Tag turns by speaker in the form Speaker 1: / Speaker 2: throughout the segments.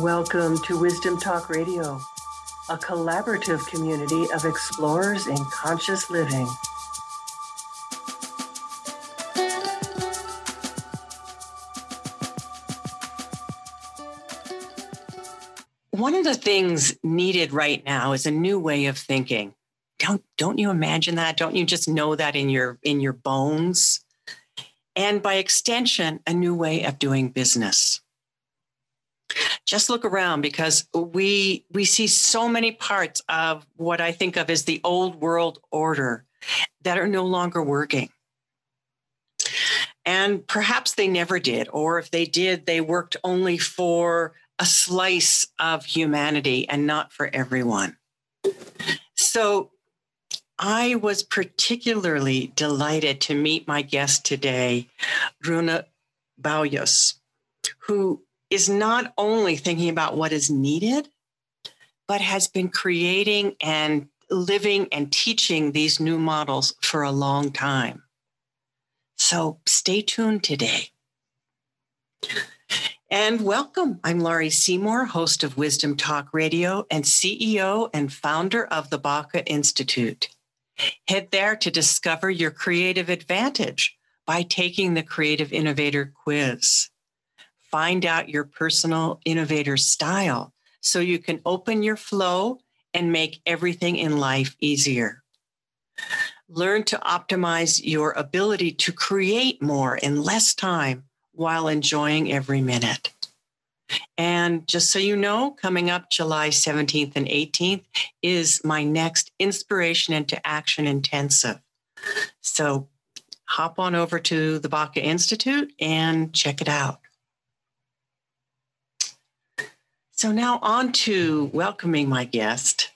Speaker 1: Welcome to Wisdom Talk Radio, a collaborative community of explorers in conscious living.
Speaker 2: One of the things needed right now is a new way of thinking. Don't don't you imagine that? Don't you just know that in your in your bones? And by extension, a new way of doing business just look around because we we see so many parts of what I think of as the old world order that are no longer working. And perhaps they never did, or if they did, they worked only for a slice of humanity and not for everyone. So I was particularly delighted to meet my guest today, Runa Bauyos, who is not only thinking about what is needed, but has been creating and living and teaching these new models for a long time. So stay tuned today. And welcome. I'm Laurie Seymour, host of Wisdom Talk Radio and CEO and founder of the Baca Institute. Head there to discover your creative advantage by taking the Creative Innovator Quiz find out your personal innovator style so you can open your flow and make everything in life easier. Learn to optimize your ability to create more in less time while enjoying every minute. And just so you know, coming up July 17th and 18th is my next Inspiration into Action Intensive. So hop on over to the Baca Institute and check it out. So now on to welcoming my guest,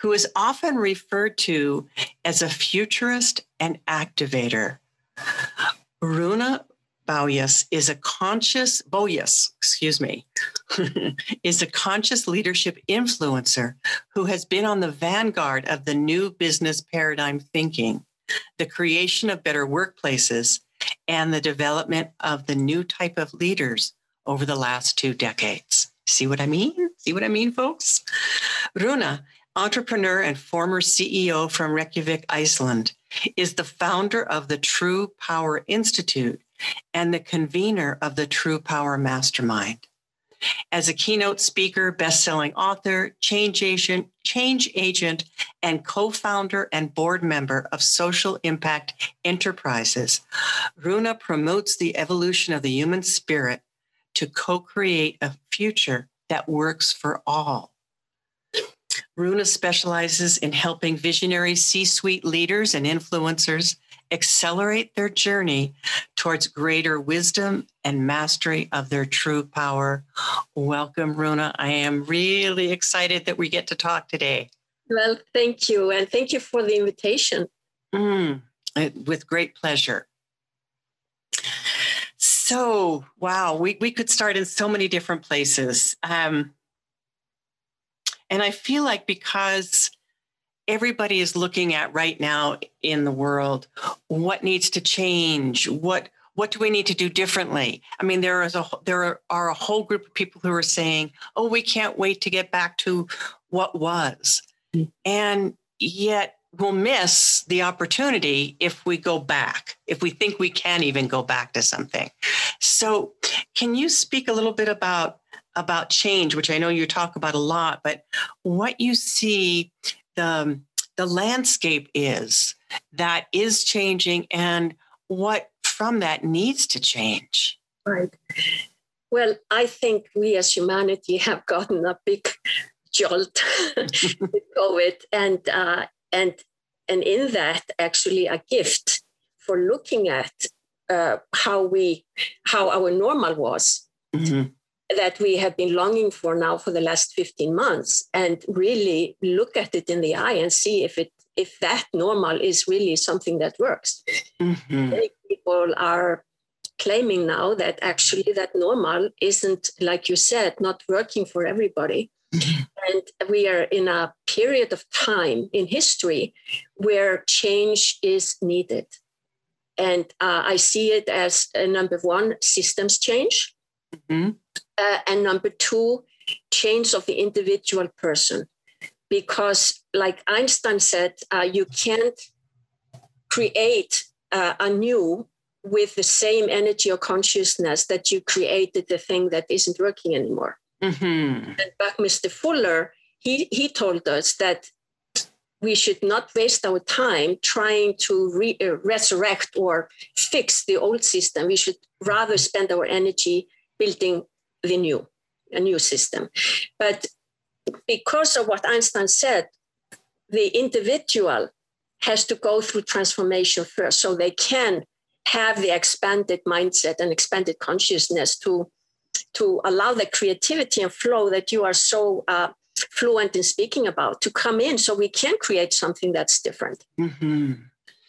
Speaker 2: who is often referred to as a futurist and activator. Runa Bauyos is a conscious Boyas, excuse me, is a conscious leadership influencer who has been on the vanguard of the new business paradigm thinking, the creation of better workplaces, and the development of the new type of leaders over the last two decades. See what I mean? See what I mean, folks? Runa, entrepreneur and former CEO from Reykjavik, Iceland, is the founder of the True Power Institute and the convener of the True Power Mastermind. As a keynote speaker, best-selling author, change agent, change agent, and co-founder and board member of Social Impact Enterprises, Runa promotes the evolution of the human spirit to co create a future that works for all. Runa specializes in helping visionary C suite leaders and influencers accelerate their journey towards greater wisdom and mastery of their true power. Welcome, Runa. I am really excited that we get to talk today.
Speaker 3: Well, thank you. And thank you for the invitation.
Speaker 2: Mm, with great pleasure. So, wow, we, we could start in so many different places. Um, and I feel like because everybody is looking at right now in the world what needs to change, what what do we need to do differently? I mean, there is a there are a whole group of people who are saying, "Oh, we can't wait to get back to what was," mm-hmm. and yet we'll miss the opportunity if we go back, if we think we can even go back to something. So, can you speak a little bit about about change, which I know you talk about a lot, but what you see the the landscape is that is changing and what from that needs to change.
Speaker 3: Right. Well, I think we as humanity have gotten a big jolt with COVID, and uh, and and in that actually a gift for looking at uh, how we how our normal was mm-hmm. that we have been longing for now for the last 15 months and really look at it in the eye and see if it if that normal is really something that works mm-hmm. many people are claiming now that actually that normal isn't like you said not working for everybody and we are in a period of time in history where change is needed. And uh, I see it as uh, number one, systems change. Mm-hmm. Uh, and number two, change of the individual person. Because, like Einstein said, uh, you can't create uh, anew with the same energy or consciousness that you created the thing that isn't working anymore. Mm-hmm. And Buckminster Fuller, he, he told us that we should not waste our time trying to re- uh, resurrect or fix the old system. We should rather spend our energy building the new, a new system. But because of what Einstein said, the individual has to go through transformation first so they can have the expanded mindset and expanded consciousness to to allow the creativity and flow that you are so uh, fluent in speaking about to come in so we can create something that's different mm-hmm.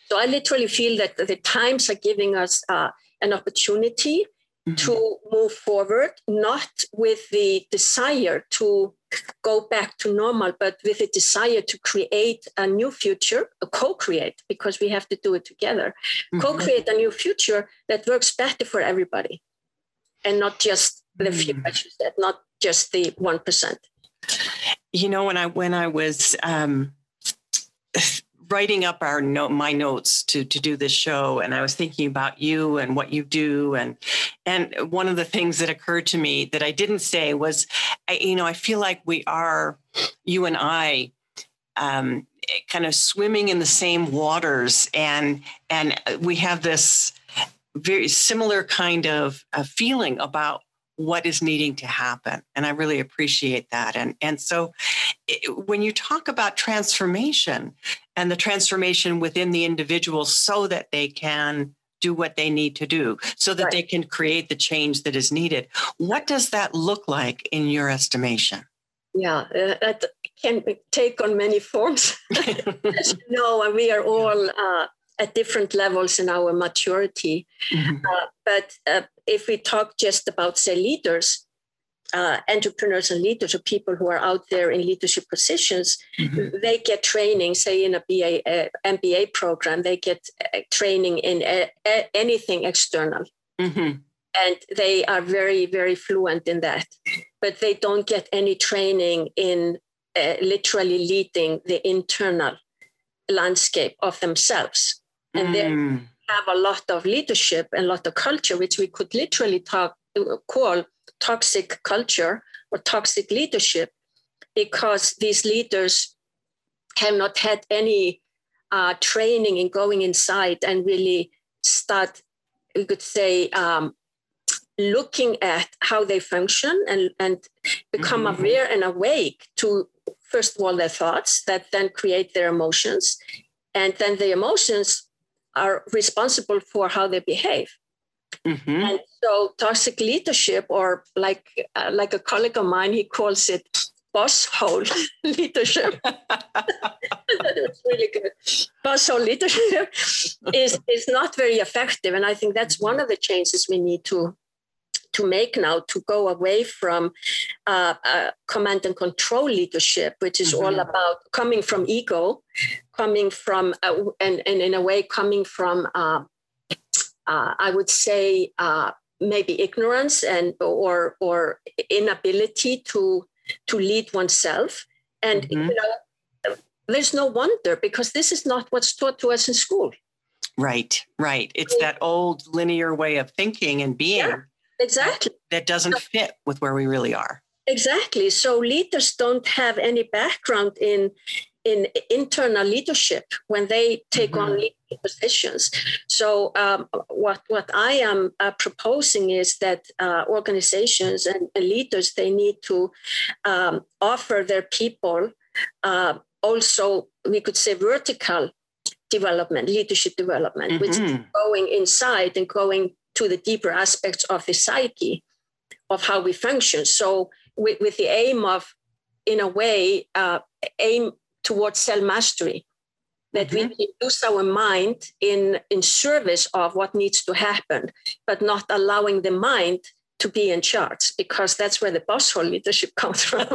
Speaker 3: so i literally feel that the times are giving us uh, an opportunity mm-hmm. to move forward not with the desire to go back to normal, but with a desire to create a new future, a co-create, because we have to do it together, mm-hmm. co-create a new future that works better for everybody, and not just the mm-hmm. few, you said, not just the one percent.
Speaker 2: You know, when I when I was um, writing up our note, my notes to to do this show, and I was thinking about you and what you do, and and one of the things that occurred to me that I didn't say was, I, you know, I feel like we are, you and I, um, kind of swimming in the same waters, and and we have this very similar kind of feeling about what is needing to happen and i really appreciate that and and so it, when you talk about transformation and the transformation within the individual so that they can do what they need to do so that right. they can create the change that is needed what does that look like in your estimation
Speaker 3: yeah uh, that can take on many forms as you know we are all uh, at different levels in our maturity. Mm-hmm. Uh, but uh, if we talk just about, say, leaders, uh, entrepreneurs and leaders or people who are out there in leadership positions, mm-hmm. they get training, say in a BA, uh, MBA program, they get uh, training in a, a, anything external. Mm-hmm. And they are very, very fluent in that. But they don't get any training in uh, literally leading the internal landscape of themselves and mm. Have a lot of leadership and a lot of culture, which we could literally talk call toxic culture or toxic leadership, because these leaders have not had any uh, training in going inside and really start, we could say, um, looking at how they function and, and become mm-hmm. aware and awake to first of all their thoughts that then create their emotions and then the emotions are responsible for how they behave. Mm-hmm. And so toxic leadership, or like uh, like a colleague of mine, he calls it boss hole leadership. that's really good. Boss hole leadership is is not very effective, and I think that's one of the changes we need to to make now to go away from uh, uh, command and control leadership, which is mm-hmm. all about coming from ego, coming from, uh, and, and in a way, coming from, uh, uh, I would say, uh, maybe ignorance and or or inability to to lead oneself and mm-hmm. you know there's no wonder because this is not what's taught to us in school
Speaker 2: right right it's that old linear way of thinking and being yeah.
Speaker 3: Exactly.
Speaker 2: That doesn't fit with where we really are.
Speaker 3: Exactly. So leaders don't have any background in in internal leadership when they take mm-hmm. on leadership positions. So um, what what I am uh, proposing is that uh, organizations and, and, leaders they need to um, offer their people uh, also we could say vertical development, leadership development, mm-hmm. which is mm-hmm. going inside and going to the deeper aspects of the psyche of how we function. So, with, with the aim of, in a way, uh, aim towards self mastery, that mm-hmm. we use our mind in, in service of what needs to happen, but not allowing the mind to be in charge because that's where the boss hole leadership comes from.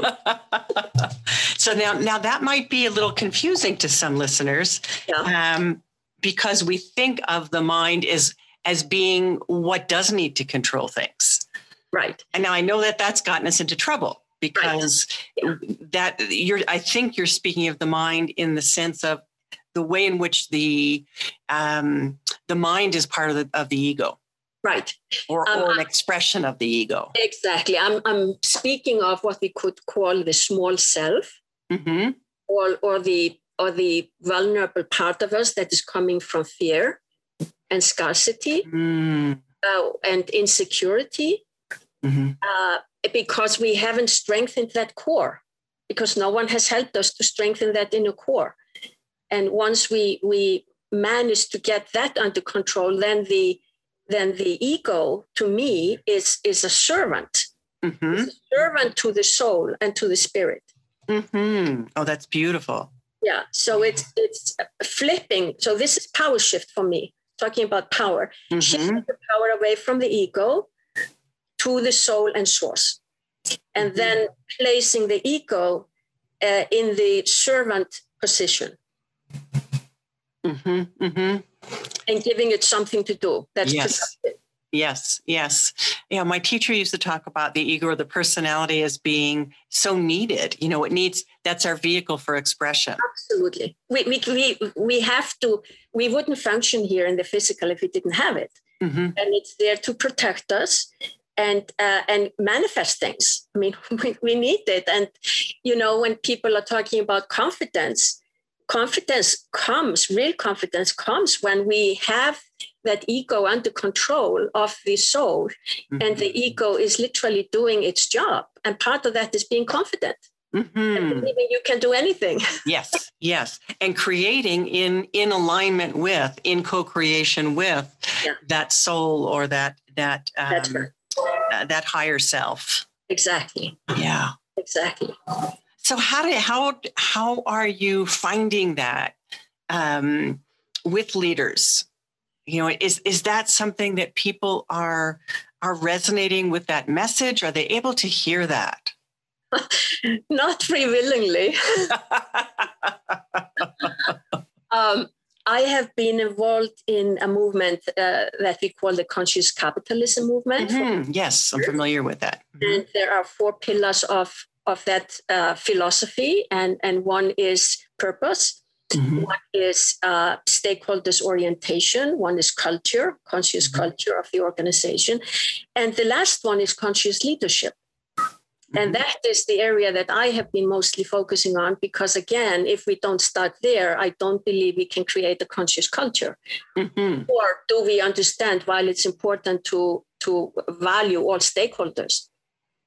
Speaker 2: so now, now that might be a little confusing to some listeners, yeah. um, because we think of the mind as as being what does need to control things.
Speaker 3: Right.
Speaker 2: And now I know that that's gotten us into trouble because right. that you're I think you're speaking of the mind in the sense of the way in which the um, the mind is part of the of the ego.
Speaker 3: Right.
Speaker 2: Or, um, or an expression of the ego.
Speaker 3: Exactly. I'm, I'm speaking of what we could call the small self mm-hmm. or, or, the, or the vulnerable part of us that is coming from fear and scarcity mm. uh, and insecurity mm-hmm. uh, because we haven't strengthened that core because no one has helped us to strengthen that inner core and once we we manage to get that under control then the then the ego to me is is a servant mm-hmm. a servant to the soul and to the spirit
Speaker 2: mm-hmm. oh that's beautiful
Speaker 3: yeah so it's it's flipping so this is power shift for me talking about power mm-hmm. shifting the power away from the ego to the soul and source and mm-hmm. then placing the ego uh, in the servant position mm-hmm. Mm-hmm and giving it something to do. That's yes. Productive.
Speaker 2: Yes, yes. Yeah, my teacher used to talk about the ego or the personality as being so needed. You know, it needs that's our vehicle for expression.
Speaker 3: Absolutely. We we we, we have to we wouldn't function here in the physical if we didn't have it. Mm-hmm. And it's there to protect us and uh, and manifest things. I mean, we, we need it. And you know, when people are talking about confidence, confidence comes, real confidence comes when we have that ego under control of the soul mm-hmm. and the ego is literally doing its job. And part of that is being confident. Mm-hmm. believing you can do anything.
Speaker 2: yes, yes, and creating in in alignment with, in co-creation with yeah. that soul or that that um, uh, that higher self.
Speaker 3: Exactly.
Speaker 2: Yeah.
Speaker 3: Exactly.
Speaker 2: So how do how how are you finding that um, with leaders? You know, is is that something that people are are resonating with that message? Are they able to hear that?
Speaker 3: Not free willingly. um, I have been involved in a movement uh, that we call the conscious capitalism movement.
Speaker 2: Mm-hmm. Yes, I'm familiar with that.
Speaker 3: Mm-hmm. And there are four pillars of of that uh, philosophy, and, and one is purpose. Mm-hmm. One is uh, stakeholders orientation. One is culture, conscious mm-hmm. culture of the organization. And the last one is conscious leadership. Mm-hmm. And that is the area that I have been mostly focusing on because, again, if we don't start there, I don't believe we can create a conscious culture. Mm-hmm. Or do we understand while it's important to, to value all stakeholders?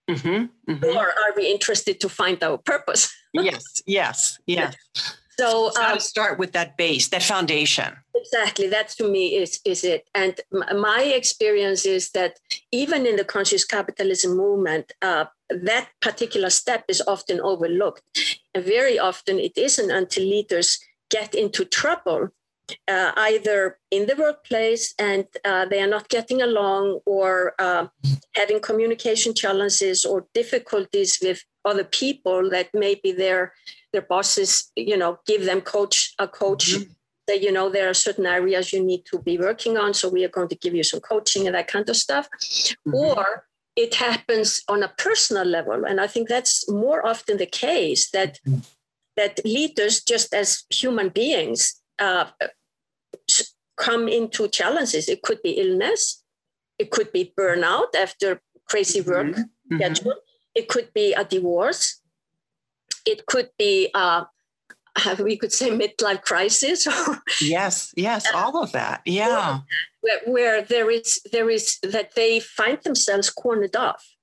Speaker 3: Mm-hmm, mm-hmm. Or are we interested to find our purpose?
Speaker 2: yes, yes, yes. So, so um, start with that base, that foundation.
Speaker 3: Exactly. That to me is is it. And my experience is that even in the conscious capitalism movement, uh, that particular step is often overlooked, and very often it isn't until leaders get into trouble uh, either in the workplace and uh, they are not getting along or uh, having communication challenges or difficulties with other people that maybe their their bosses you know give them coach a coach mm-hmm. that you know there are certain areas you need to be working on so we are going to give you some coaching and that kind of stuff mm-hmm. or it happens on a personal level and i think that's more often the case that mm-hmm. that leaders just as human beings uh, come into challenges. It could be illness, it could be burnout after crazy work mm-hmm. schedule, mm-hmm. it could be a divorce, it could be uh, we could say midlife crisis.
Speaker 2: yes, yes, all of that. Yeah,
Speaker 3: where, where there is there is that they find themselves cornered off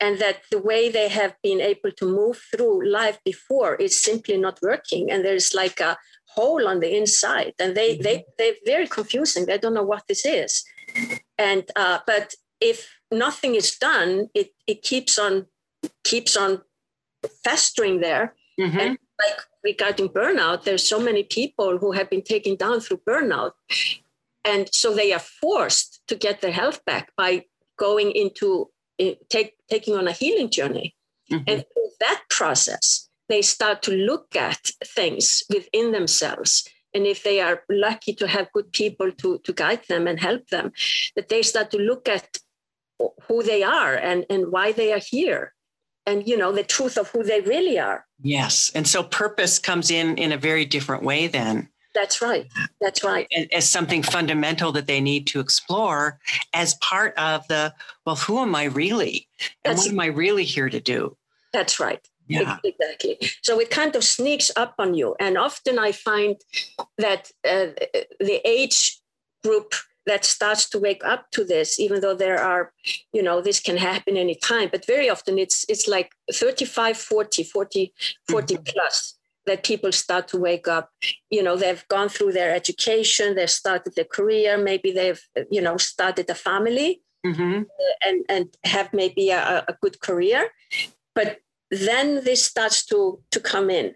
Speaker 3: and that the way they have been able to move through life before is simply not working and there's like a hole on the inside and they mm-hmm. they they're very confusing they don't know what this is and uh, but if nothing is done it it keeps on keeps on festering there mm-hmm. and like regarding burnout there's so many people who have been taken down through burnout and so they are forced to get their health back by going into eh, take, taking on a healing journey mm-hmm. and through that process they start to look at things within themselves. And if they are lucky to have good people to, to guide them and help them that they start to look at who they are and, and why they are here. And you know the truth of who they really are.
Speaker 2: Yes. And so purpose comes in in a very different way then.
Speaker 3: That's right. That's right.
Speaker 2: As something fundamental that they need to explore as part of the well who am i really? And that's, what am i really here to do?
Speaker 3: That's right
Speaker 2: yeah.
Speaker 3: Exactly. So it kind of sneaks up on you. And often I find that uh, the age group that starts to wake up to this, even though there are, you know, this can happen anytime, but very often it's it's like 35, 40, 40, 40 mm-hmm. plus that people start to wake up. You know, they've gone through their education, they've started their career, maybe they've, you know, started a family mm-hmm. and, and have maybe a, a good career. But then this starts to to come in.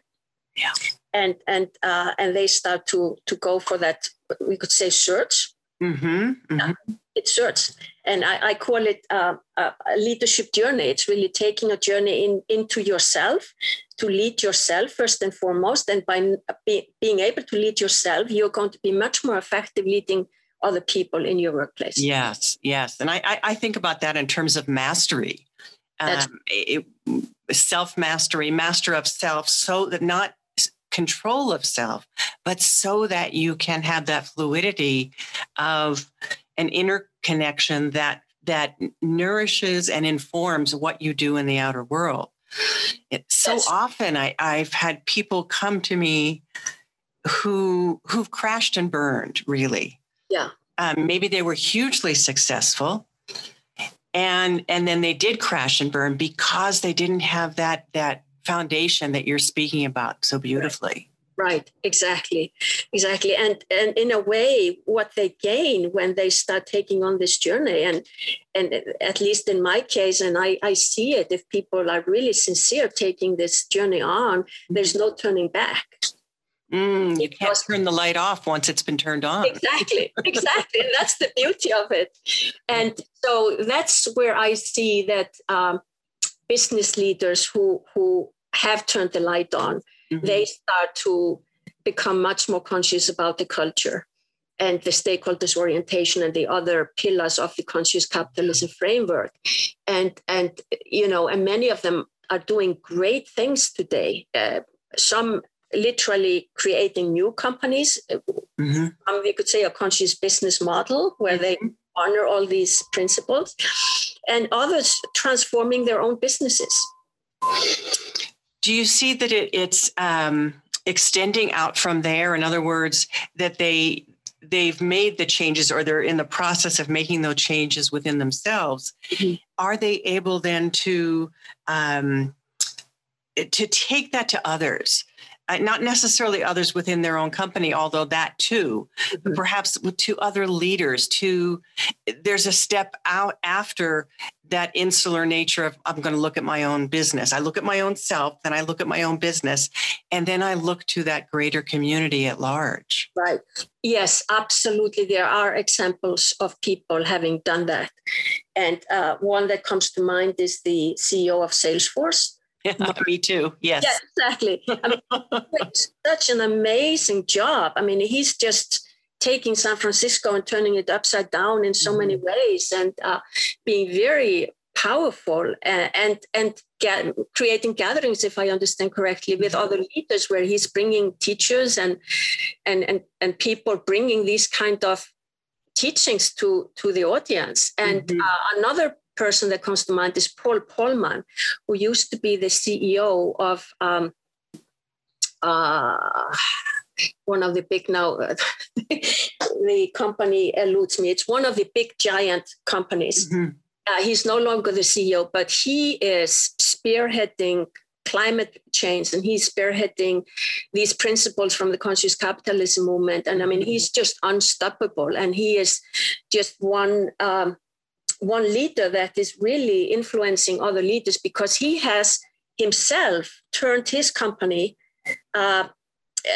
Speaker 2: Yeah.
Speaker 3: And and uh, and they start to to go for that we could say search.
Speaker 2: Mm-hmm. Mm-hmm.
Speaker 3: It search, and I, I call it uh, a leadership journey. It's really taking a journey in into yourself to lead yourself first and foremost. And by be, being able to lead yourself, you're going to be much more effective leading other people in your workplace.
Speaker 2: Yes, yes, and I I, I think about that in terms of mastery. Um, it, self mastery, master of self, so that not control of self, but so that you can have that fluidity of an inner connection that that nourishes and informs what you do in the outer world. It, so yes. often I, I've had people come to me who who've crashed and burned, really.
Speaker 3: Yeah.
Speaker 2: Um, maybe they were hugely successful, and and then they did crash and burn because they didn't have that that foundation that you're speaking about so beautifully.
Speaker 3: Right. right exactly. Exactly. And and in a way what they gain when they start taking on this journey and and at least in my case and i i see it if people are really sincere taking this journey on there's mm-hmm. no turning back
Speaker 2: Mm, you can't turn the light off once it's been turned on.
Speaker 3: Exactly, exactly. and that's the beauty of it. And so that's where I see that um, business leaders who who have turned the light on, mm-hmm. they start to become much more conscious about the culture and the stakeholders orientation and the other pillars of the conscious capitalism framework. And and you know, and many of them are doing great things today. Uh, some literally creating new companies. Mm-hmm. Um, we could say a conscious business model where mm-hmm. they honor all these principles, and others transforming their own businesses.
Speaker 2: Do you see that it, it's um, extending out from there? In other words, that they they've made the changes or they're in the process of making those changes within themselves. Mm-hmm. Are they able then to um, to take that to others? Not necessarily others within their own company, although that too, mm-hmm. perhaps to other leaders. To there's a step out after that insular nature of I'm going to look at my own business. I look at my own self, then I look at my own business, and then I look to that greater community at large.
Speaker 3: Right. Yes, absolutely. There are examples of people having done that, and uh, one that comes to mind is the CEO of Salesforce.
Speaker 2: Yeah, me too. Yes.
Speaker 3: Yeah, exactly. I mean, such an amazing job. I mean, he's just taking San Francisco and turning it upside down in so mm-hmm. many ways, and uh, being very powerful and and, and get, creating gatherings, if I understand correctly, with mm-hmm. other leaders, where he's bringing teachers and and and and people bringing these kind of teachings to to the audience. And mm-hmm. uh, another person that comes to mind is Paul Polman, who used to be the CEO of um, uh, one of the big now, the company eludes me. It's one of the big giant companies. Mm-hmm. Uh, he's no longer the CEO, but he is spearheading climate change and he's spearheading these principles from the conscious capitalism movement. And I mean, he's just unstoppable. And he is just one um, one leader that is really influencing other leaders because he has himself turned his company, uh,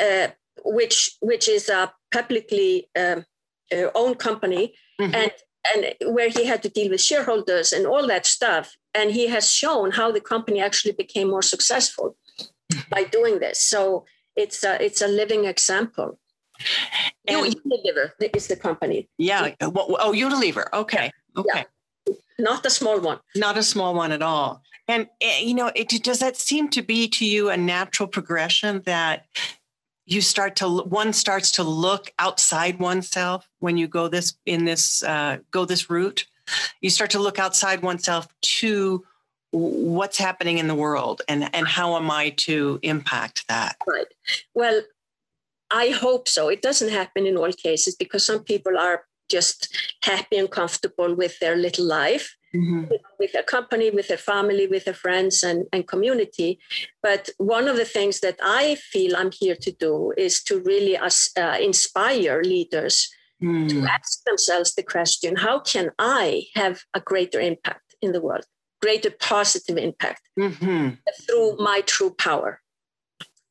Speaker 3: uh, which which is a publicly um, uh, owned company, mm-hmm. and and where he had to deal with shareholders and all that stuff, and he has shown how the company actually became more successful by doing this. So it's a, it's a living example. And Unilever is the company.
Speaker 2: Yeah. oh, Unilever. Okay. Okay.
Speaker 3: Yeah. Not a small one.
Speaker 2: Not a small one at all. And eh, you know, it, does that seem to be to you a natural progression that you start to one starts to look outside oneself when you go this in this uh, go this route? You start to look outside oneself to what's happening in the world and and how am I to impact that?
Speaker 3: Right. Well, I hope so. It doesn't happen in all cases because some people are just happy and comfortable with their little life. Mm-hmm. with their company, with their family, with their friends and, and community. But one of the things that I feel I'm here to do is to really uh, inspire leaders mm. to ask themselves the question how can I have a greater impact in the world, greater positive impact mm-hmm. through my true power?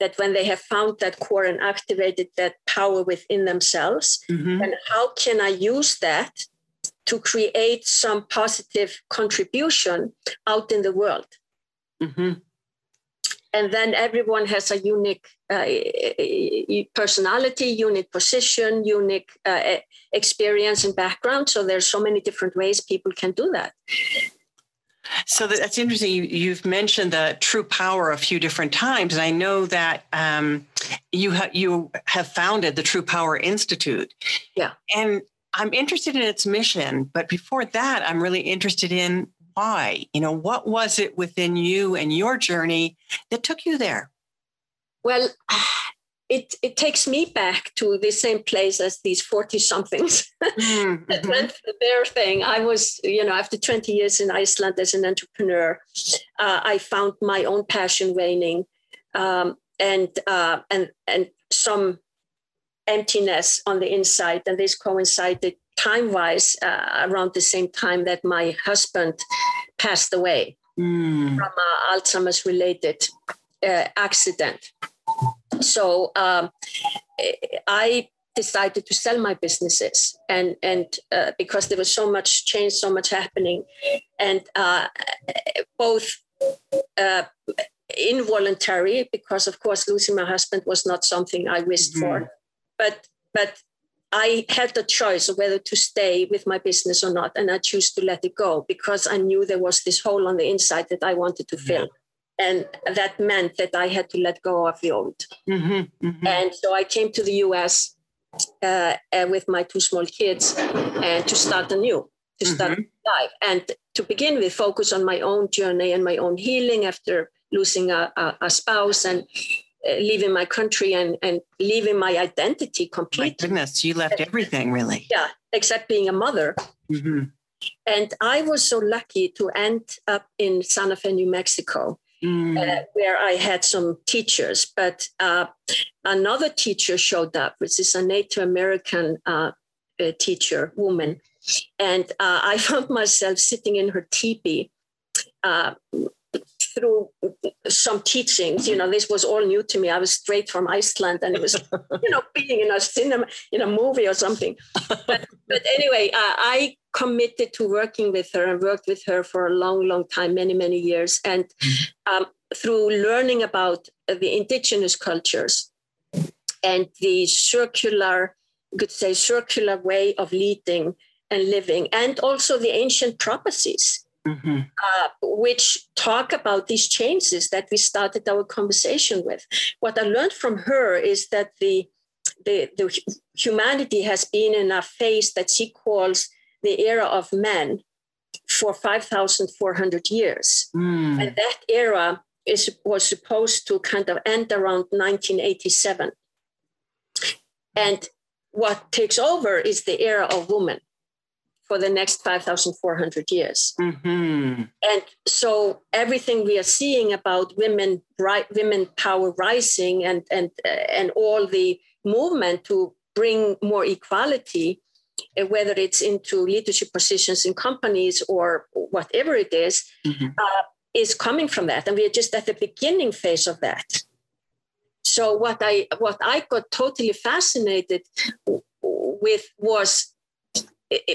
Speaker 3: That when they have found that core and activated that power within themselves, mm-hmm. and how can I use that to create some positive contribution out in the world? Mm-hmm. And then everyone has a unique uh, personality, unique position, unique uh, experience and background. So there's so many different ways people can do that.
Speaker 2: So that's interesting. You've mentioned the true power a few different times, and I know that um, you ha- you have founded the True Power Institute.
Speaker 3: Yeah,
Speaker 2: and I'm interested in its mission, but before that, I'm really interested in why. You know, what was it within you and your journey that took you there?
Speaker 3: Well, it, it takes me back to the same place as these 40 somethings mm-hmm. that went through their thing. I was, you know, after 20 years in Iceland as an entrepreneur, uh, I found my own passion waning um, and, uh, and, and some emptiness on the inside. And this coincided time wise uh, around the same time that my husband passed away mm. from an Alzheimer's related uh, accident. So um, I decided to sell my businesses and and uh, because there was so much change so much happening and uh, both uh, involuntary because of course losing my husband was not something i wished mm-hmm. for but but i had the choice of whether to stay with my business or not and i chose to let it go because i knew there was this hole on the inside that i wanted to fill and that meant that I had to let go of the old. Mm-hmm, mm-hmm. And so I came to the US uh, uh, with my two small kids and to start anew, to start mm-hmm. life, and to begin with, focus on my own journey and my own healing after losing a, a, a spouse and uh, leaving my country and, and leaving my identity completely.
Speaker 2: My goodness, you left everything really.
Speaker 3: Yeah, except being a mother. Mm-hmm. And I was so lucky to end up in Santa Fe, New Mexico, mm. uh, where I had some teachers. But uh, another teacher showed up, which is a Native American uh, teacher, woman. And uh, I found myself sitting in her teepee uh, through some teachings. You know, this was all new to me. I was straight from Iceland, and it was, you know, being in a cinema, in a movie or something. But, but anyway, uh, I committed to working with her and worked with her for a long, long time, many, many years. And mm-hmm. um, through learning about the indigenous cultures and the circular, you could say, circular way of leading and living, and also the ancient prophecies. Mm-hmm. Uh, which talk about these changes that we started our conversation with. What I learned from her is that the, the, the humanity has been in a phase that she calls the era of men for 5,400 years. Mm. And that era is, was supposed to kind of end around 1987. And what takes over is the era of women for the next 5,400 years. Mm-hmm. And so everything we are seeing about women, right, women power rising and, and, uh, and all the movement to bring more equality uh, whether it's into leadership positions in companies or whatever it is, mm-hmm. uh, is coming from that, and we are just at the beginning phase of that. So what I what I got totally fascinated with was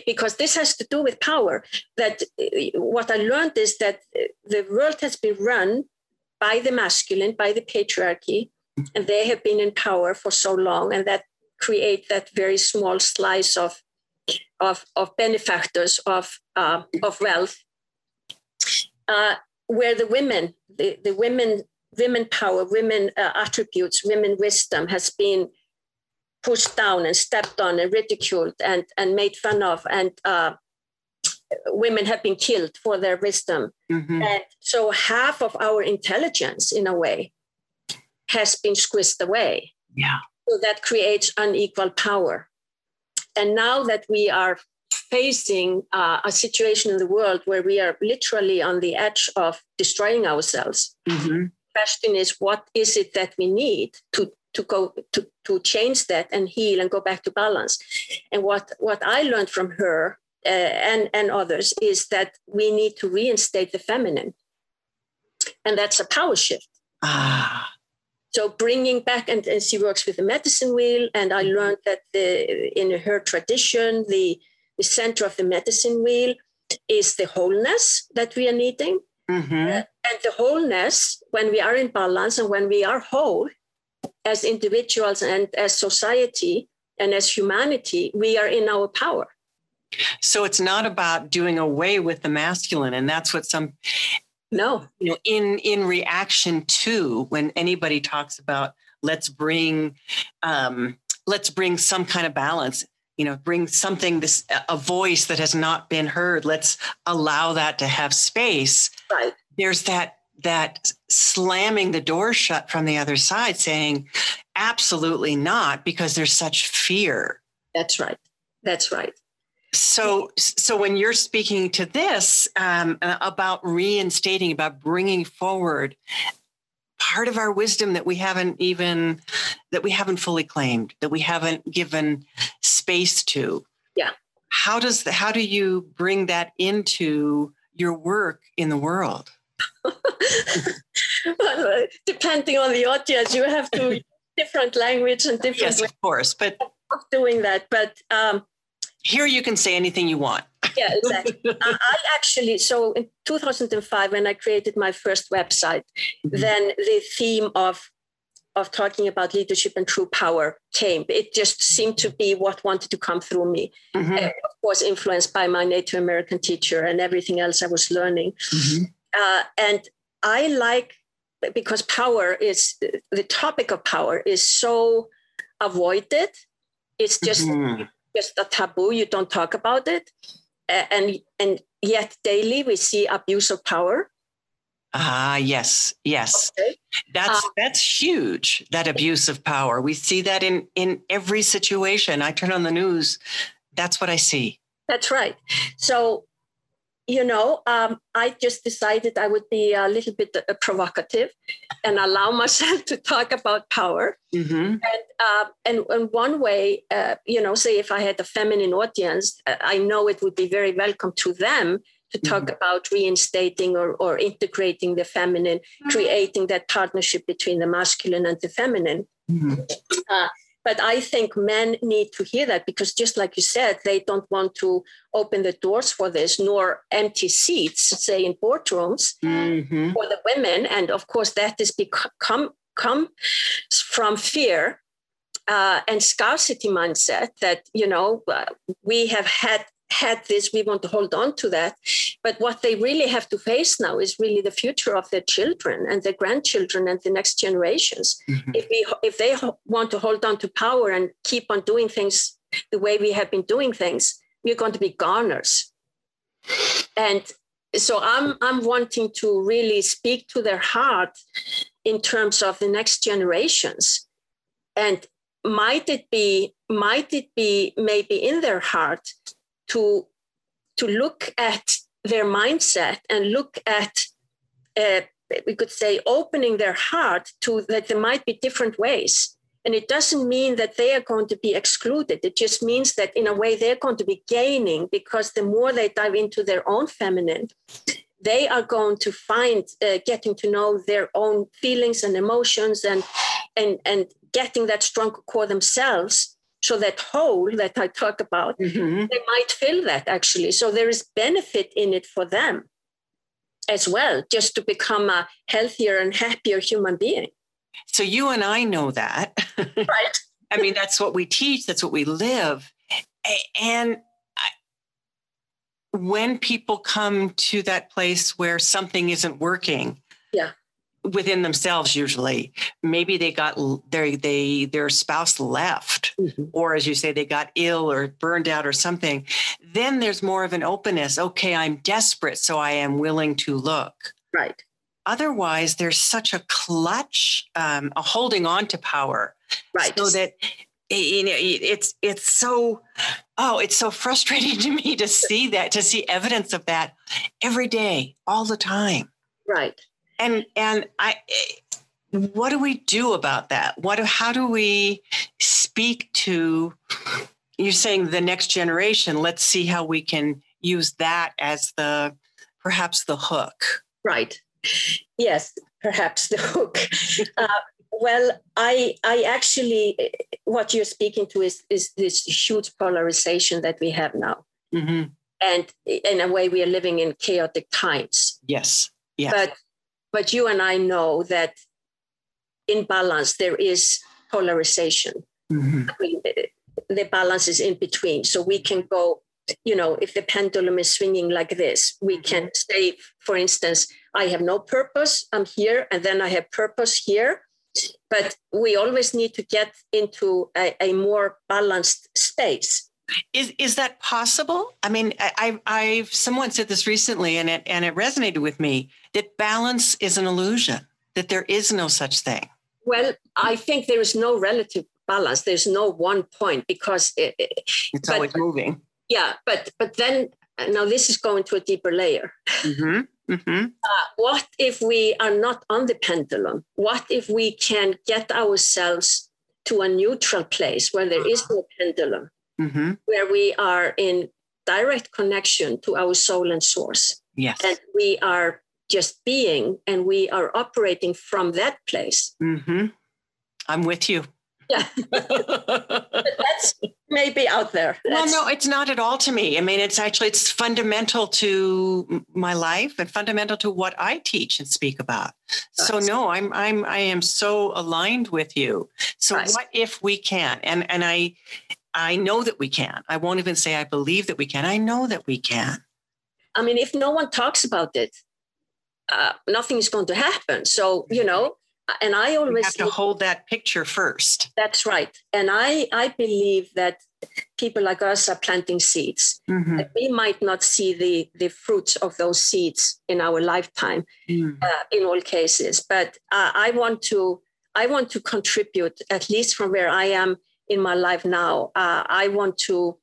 Speaker 3: because this has to do with power. That uh, what I learned is that the world has been run by the masculine, by the patriarchy, and they have been in power for so long, and that create that very small slice of of, of benefactors of, uh, of wealth. Uh, where the women, the, the women, women power, women uh, attributes, women wisdom has been pushed down and stepped on and ridiculed and, and made fun of. And uh, women have been killed for their wisdom. Mm-hmm. And so half of our intelligence, in a way, has been squeezed away.
Speaker 2: Yeah.
Speaker 3: So that creates unequal power. And now that we are facing uh, a situation in the world where we are literally on the edge of destroying ourselves, mm-hmm. question is what is it that we need to to go to, to change that and heal and go back to balance. And what what i learned from her uh, and and others is that we need to reinstate the feminine. And that's a power shift.
Speaker 2: Ah.
Speaker 3: So bringing back and, and she works with the medicine wheel and i mm-hmm. learned that the in her tradition the the center of the medicine wheel is the wholeness that we are needing. Mm-hmm. uh, and the wholeness when we are in balance and when we are whole as individuals and as society and as humanity we are in our power.
Speaker 2: So it's not about doing away with the masculine and that's what some
Speaker 3: no.
Speaker 2: you know in in reaction to when anybody talks about let's bring um let's bring some kind of balance you know bring something this a voice that has not been heard let's allow that to have space.
Speaker 3: Right.
Speaker 2: There's that that slamming the door shut from the other side saying absolutely not because there's such fear
Speaker 3: that's right that's right
Speaker 2: so, so when you're speaking to this um, about reinstating, about bringing forward part of our wisdom that we haven't even that we haven't fully claimed, that we haven't given space to.
Speaker 3: Yeah.
Speaker 2: How does the, how do you bring that into your work in the world?
Speaker 3: Depending on the audience, you have to different language and different.
Speaker 2: Yes, of course, but
Speaker 3: doing that. But um,
Speaker 2: here you can say anything you want.
Speaker 3: yeah, exactly. I actually, so in 2005, when I created my first website, mm-hmm. then the theme of of talking about leadership and true power came. It just seemed to be what wanted to come through me. Mm-hmm. Uh, of course, influenced by my Native American teacher and everything else I was learning. Mm-hmm. Uh, and I like because power is the topic of power is so avoided. It's just mm-hmm just a taboo. You don't talk about it. And, and yet daily we see abuse of power.
Speaker 2: Ah, yes, yes. Okay. That's uh, that's huge. That abuse of power. We see that in in every situation. I turn on the news. That's what I see.
Speaker 3: That's right. So you know, um, I just decided I would be a little bit uh, provocative and allow myself to talk about power. Mm-hmm. And, uh, and, and one way, uh, you know, say if I had a feminine audience, uh, I know it would be very welcome to them to talk mm-hmm. about reinstating or, or integrating the feminine, mm-hmm. creating that partnership between the masculine and the feminine. But I think men need to hear that because, just like you said, they don't want to open the doors for this, nor empty seats, say in boardrooms mm-hmm. for the women. And of course, that is become come from fear uh, and scarcity mindset that you know uh, we have had had this, we want to hold on to that. But what they really have to face now is really the future of their children and their grandchildren and the next generations. Mm-hmm. If we if they want to hold on to power and keep on doing things the way we have been doing things, we're going to be garners. And so I'm I'm wanting to really speak to their heart in terms of the next generations. And might it be might it be maybe in their heart to to look at their mindset and look at uh, we could say opening their heart to that there might be different ways. And it doesn't mean that they are going to be excluded. It just means that in a way they're going to be gaining because the more they dive into their own feminine they are going to find uh, getting to know their own feelings and emotions and and and getting that strong core themselves so that hole that I talk about, mm-hmm. they might fill that actually. So there is benefit in it for them as well, just to become a healthier and happier human being.
Speaker 2: So you and I know that.
Speaker 3: Right.
Speaker 2: I mean, that's what we teach, that's what we live. And when people come to that place where something isn't working,
Speaker 3: Yeah.
Speaker 2: Within themselves usually, maybe they got their they their spouse left,
Speaker 3: Mhm.
Speaker 2: or as you say, they got ill or burned out or something. Then there's more of an openness. Okay, I'm desperate, so I am willing to look.
Speaker 3: Right.
Speaker 2: Otherwise, there's such a clutch, um, a holding on to power,
Speaker 3: Right.
Speaker 2: so that you know it's it's so oh it's so frustrating to me to see that to see evidence of that every day all the time
Speaker 3: right.
Speaker 2: And and i what do we do about that what how do we speak to you're saying the next generation let's see how we can use that as the perhaps the hook
Speaker 3: Right. Yes, perhaps the hook. Uh, well, I I actually what you're speaking to is is this huge polarization that we have now,
Speaker 2: Mhm.
Speaker 3: and in a way we are living in chaotic times.
Speaker 2: yes yes
Speaker 3: But but you and I know that in balance there is polarization.
Speaker 2: Mhm.
Speaker 3: I mean, the balance is in between. So we can go, you know, if the pendulum is swinging like this, we can say, for instance, I have no purpose, I'm here, and then I have purpose here. But we always need to get into a, a more balanced space.
Speaker 2: Is is that possible? I mean, I, I I've someone said this recently, and it and it resonated with me that balance is an illusion. That there is no such thing.
Speaker 3: Well, I think there is no relative balance. There's no one point because, it, it-
Speaker 2: It's
Speaker 3: But-
Speaker 2: always moving.
Speaker 3: yeah, but but then now this is going to a deeper layer.
Speaker 2: hmm hmm
Speaker 3: what if we are not on the pendulum? What if we can get ourselves to a neutral place where there is no pendulum,
Speaker 2: hmm
Speaker 3: where we are in direct connection to our soul and source,
Speaker 2: Yes.
Speaker 3: and we are just being and we are operating from that place?
Speaker 2: hmm I'm with you.
Speaker 3: Yeah. That's maybe out there.
Speaker 2: well, no, it's not at all to me. I mean, it's actually it's fundamental to my life and fundamental to what I teach and speak about. So no, I'm I'm I am so aligned with you. So
Speaker 3: Right.
Speaker 2: what if we can? And and I I know that we can. I won't even say I believe that we can. I know that we can.
Speaker 3: I mean, if no one talks about it, uh, nothing is going to happen. So, you know, and I always
Speaker 2: have to hold that picture first.
Speaker 3: That's right. And I, I believe that people like us are planting seeds.
Speaker 2: Mhm.
Speaker 3: That we might not see the, the fruits of those seeds in our lifetime
Speaker 2: Mm.
Speaker 3: uh, in all cases. But uh, I want to I want to contribute, at least from where I am in my life now. Uh, I want to,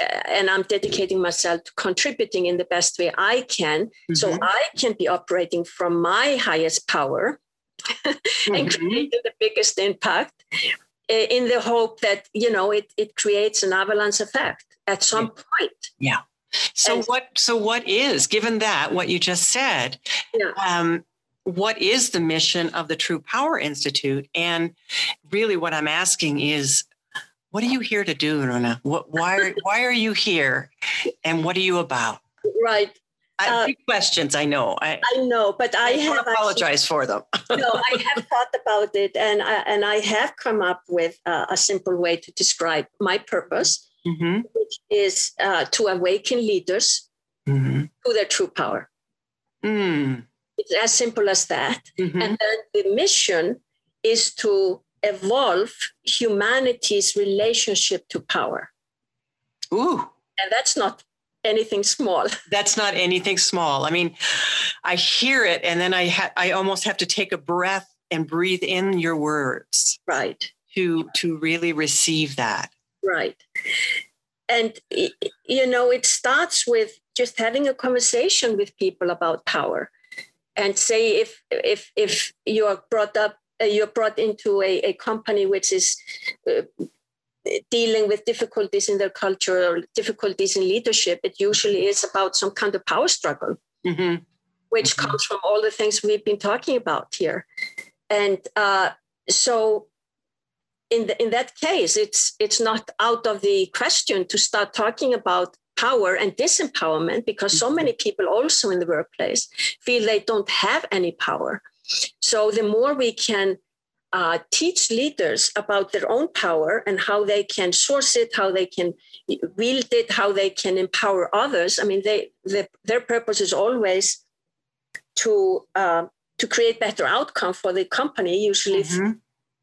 Speaker 3: uh, and I'm dedicating myself to contributing in the best way I can, so
Speaker 2: Mhm.
Speaker 3: I can be operating from my highest power and
Speaker 2: Mhm.
Speaker 3: creating the biggest impact uh, in the hope that you know it, it creates an avalanche effect at some point yeah
Speaker 2: So
Speaker 3: And-
Speaker 2: what? So what is given that what you just said?
Speaker 3: Yeah.
Speaker 2: Um, what is the mission of the True Power Institute? And really, what I'm asking is, what are you here to do, Runa? What? Why? Are, why are you here? And what are you about?
Speaker 3: right
Speaker 2: I,
Speaker 3: Uh,
Speaker 2: big questions, I know. I,
Speaker 3: i know but i
Speaker 2: I
Speaker 3: have actually-
Speaker 2: apologize for them.
Speaker 3: no i have thought about it and I, and i have come up with uh, a simple way to describe my purpose
Speaker 2: hmm
Speaker 3: which is uh, to awaken leaders
Speaker 2: hmm
Speaker 3: to their true power
Speaker 2: Mm.
Speaker 3: it's as simple as that
Speaker 2: Mhm.
Speaker 3: And then the mission is to evolve humanity's relationship to power.
Speaker 2: Ooh,
Speaker 3: And that's not anything small.
Speaker 2: that's not anything small. I mean, I hear it, and then I ha- I almost have to take a breath and breathe in your words
Speaker 3: Right,
Speaker 2: to to really receive that.
Speaker 3: right. And, you know, it starts with just having a conversation with people about power and say if, if, if you are brought up, you're brought into a, a company which is uh, dealing with difficulties in their culture or difficulties in leadership, it usually is about some kind of power struggle.
Speaker 2: hmm
Speaker 3: which
Speaker 2: Mhm.
Speaker 3: comes from all the things we've been talking about here. And uh, so, in the, in that case, it's it's not out of the question to start talking about power and disempowerment because so many people also in the workplace feel they don't have any power. So the more we can uh, teach leaders about their own power and how they can source it, how they can wield it, how they can empower others. I mean, they, they their purpose is always to uh, to create better outcome for the company. Usually, mm-hmm.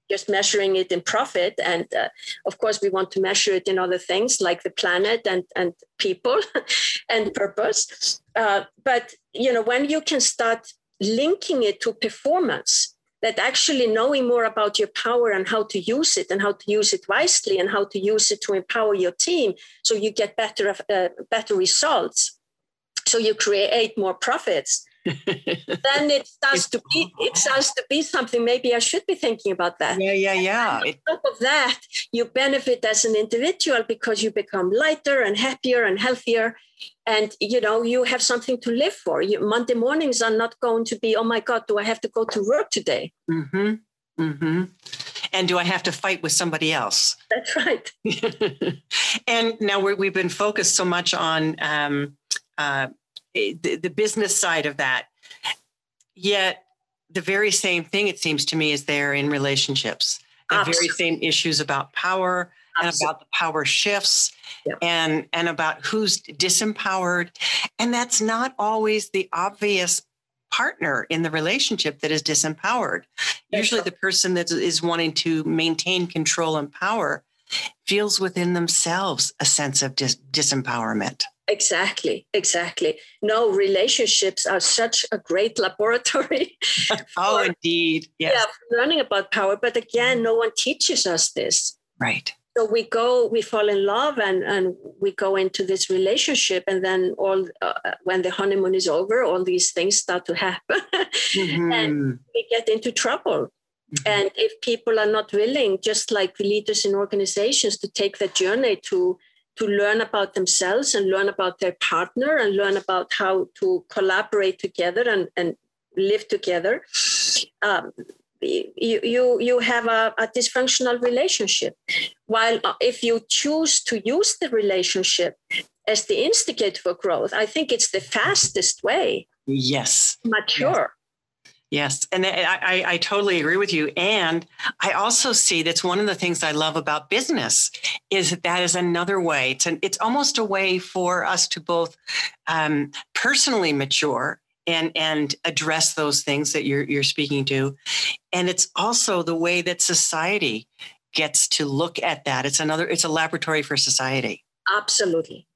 Speaker 3: just measuring it in profit, and uh, of course, we want to measure it in other things like the planet and and people and purpose. Uh, but you know, when you can start linking it to performance that actually knowing more about your power and how to use it and how to use it wisely and how to use it to empower your team so you get better uh, better results. So you create more profits then it starts to be it starts to be something. Maybe i should be thinking about that.
Speaker 2: Yeah yeah yeah.
Speaker 3: on top of that you benefit as an individual because you become lighter and happier and healthier. And you know you have something to live for. You, monday mornings are not going to be oh my god do i have to go to work today?
Speaker 2: Mm-hmm. Mm-hmm. and do i have to fight with somebody else?
Speaker 3: That's right.
Speaker 2: And now we have been focused so much on um, uh, Eh, the, the business side of that yet the very same thing it seems to me is there in relationships the Absolutely. very same issues about power and about the power shifts yeah. and and about who's disempowered and that's not always the obvious partner in the relationship that is disempowered that's usually right. the person that is wanting to maintain control and power feels within themselves a sense of dis- disempowerment
Speaker 3: Exactly, exactly. No, relationships are such a great laboratory.
Speaker 2: oh, indeed. Yes.
Speaker 3: Yeah, learning about power. But again, no one teaches us this.
Speaker 2: Right
Speaker 3: so we go we fall in love and and we go into this relationship and then all uh, when the honeymoon is over all these things start to happen mm-hmm. and we get into trouble mm-hmm. and if people are not willing just like leaders in organizations to take the journey to to learn about themselves and learn about their partner and learn about how to collaborate together and, and live together. Um, you you you have a, a, dysfunctional relationship. While uh, if you choose to use the relationship as the instigator for growth i think it's the fastest way.
Speaker 2: Yes.
Speaker 3: Mature
Speaker 2: yes, and I, I, I totally agree with you and i also see that's one of the things i love about business is that that is another way it's an, it's almost a way for us to both um, personally mature and and address those things that you're you're speaking to and it's also the way that society gets to look at that. It's another it's a laboratory for society.
Speaker 3: Absolutely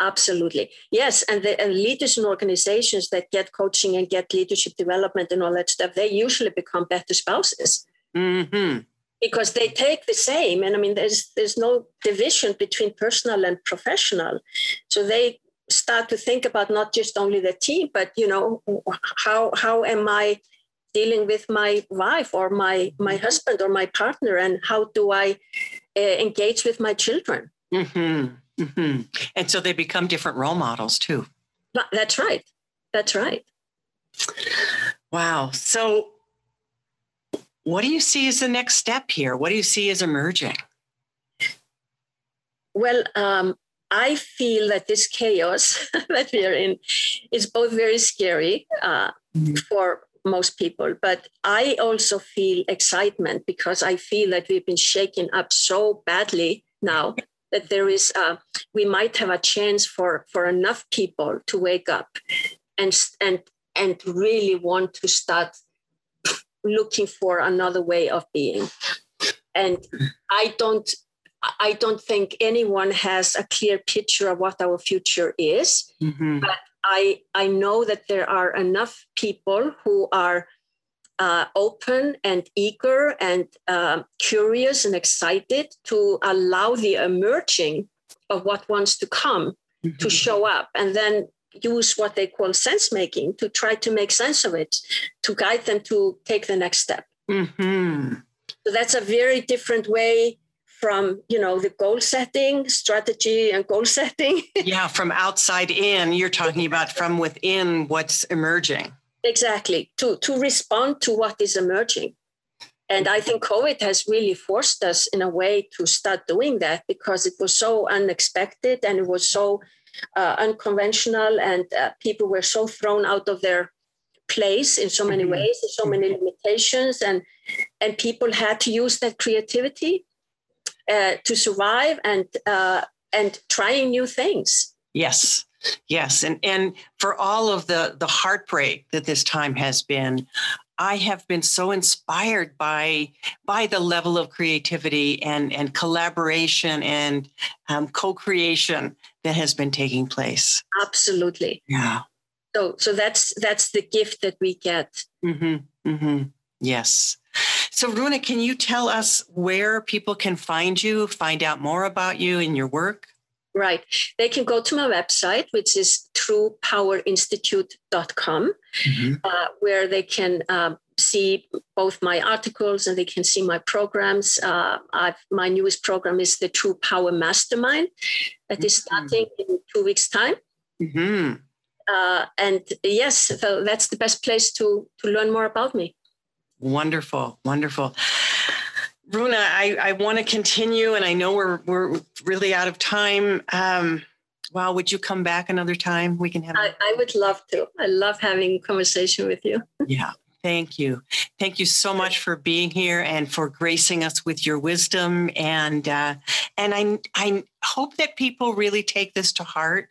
Speaker 3: absolutely yes and the and leaders in organizations that get coaching and get leadership development and all that stuff they usually become better spouses
Speaker 2: mm-hmm.
Speaker 3: because they take the same and i mean there's there's no division between personal and professional so they start to think about not just only the team, but you know, how how am I dealing with my wife or my my husband or my partner, and how do I uh, engage with my children?
Speaker 2: Mm-hmm. Mm-hmm. And so they become different role models too.
Speaker 3: That's right. That's right.
Speaker 2: Wow. So, what do you see as the next step here? What do you see as emerging?
Speaker 3: Well, um, I feel that this chaos that we are in is both very scary uh, mm-hmm. for most people, but I also feel excitement because I feel that we've been shaken up so badly now that there is uh, we might have a chance for for enough people to wake up and and and really want to start looking for another way of being and i don't I don't think anyone has a clear picture of what our future is. Mm-hmm. But I, I know that there are enough people who are uh, open and eager and uh, curious and excited to allow the emerging of what wants to come mm-hmm. to show up and then use what they call sense making to try to make sense of it to guide them to take the next step.
Speaker 2: Mm-hmm.
Speaker 3: So that's a very different way from you know the goal setting strategy and goal setting
Speaker 2: yeah from outside in you're talking about from within what's emerging
Speaker 3: exactly to to respond to what is emerging and i think covid has really forced us in a way to start doing that because it was so unexpected and it was so uh, unconventional and uh, people were so thrown out of their place in so many mm-hmm. ways and so many limitations and and people had to use that creativity uh, to survive and uh, and trying new things.
Speaker 2: Yes, yes, and and for all of the the heartbreak that this time has been, I have been so inspired by by the level of creativity and and collaboration and um, co-creation that has been taking place.
Speaker 3: Absolutely.
Speaker 2: Yeah.
Speaker 3: So so that's that's the gift that we get.
Speaker 2: Mm-hmm. Mm-hmm. Yes. So Runa, can you tell us where people can find you, find out more about you and your work?
Speaker 3: Right. They can go to my website, which is truepowerinstitute.com, mm-hmm. uh, where they can uh, see both my articles and they can see my programs. Uh, my newest program is the True Power Mastermind that is mm-hmm. starting in two weeks' time. Mm-hmm. Uh, and yes, so that's the best place to, to learn more about me.
Speaker 2: Wonderful, wonderful. Runa, I, I want to continue, and I know we're we're really out of time. Um, wow, would you come back another time? We can have.
Speaker 3: I, I would love to. I love having conversation with you.
Speaker 2: yeah, thank you, thank you so much for being here and for gracing us with your wisdom. And uh, and I I hope that people really take this to heart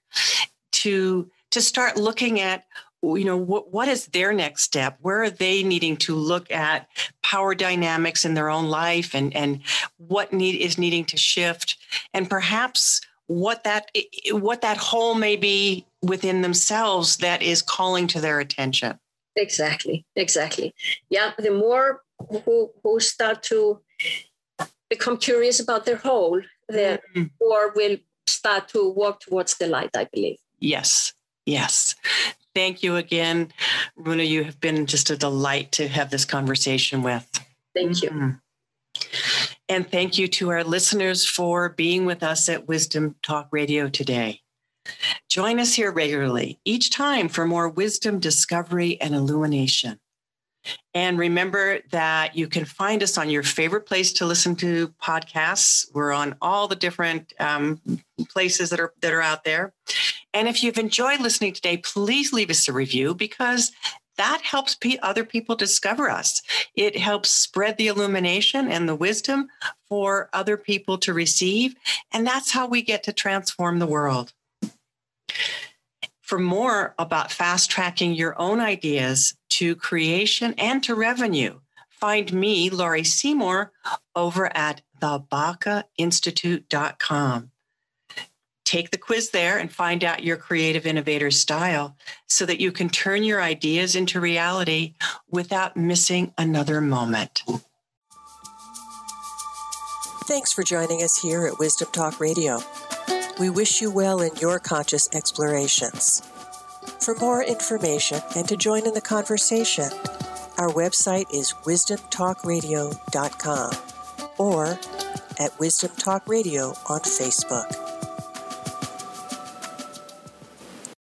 Speaker 2: to to start looking at you know what, what is their next step? Where are they needing to look at power dynamics in their own life and and what need is needing to shift? And perhaps what that what that hole may be within themselves that is calling to their attention.
Speaker 3: Exactly exactly. Yeah the more who who start to become curious about their hole the mm-hmm. more will start to walk towards the light i believe.
Speaker 2: Yes yes thank you again. Runa, you have been just a delight to have this conversation with.
Speaker 3: Thank you. Mm-hmm.
Speaker 2: And thank you to our listeners for being with us at Wisdom Talk Radio today. Join us here regularly, each time for more wisdom, discovery, and illumination. And remember that you can find us on your favorite place to listen to podcasts. We're on all the different um, places that are that are out there. And if you've enjoyed listening today, please leave us a review because that helps other people discover us. It helps spread the illumination and the wisdom for other people to receive. And that's how we get to transform the world. For more about fast tracking your own ideas to creation and to revenue, find me, Laurie Seymour, over at thebacainstitute.com. Take the quiz there and find out your creative innovator style so that you can turn your ideas into reality without missing another moment.
Speaker 1: Thanks for joining us here at Wisdom Talk Radio. We wish you well in your conscious explorations. For more information and to join in the conversation, our website is wisdomtalkradio.com or at Wisdom Talk Radio on Facebook.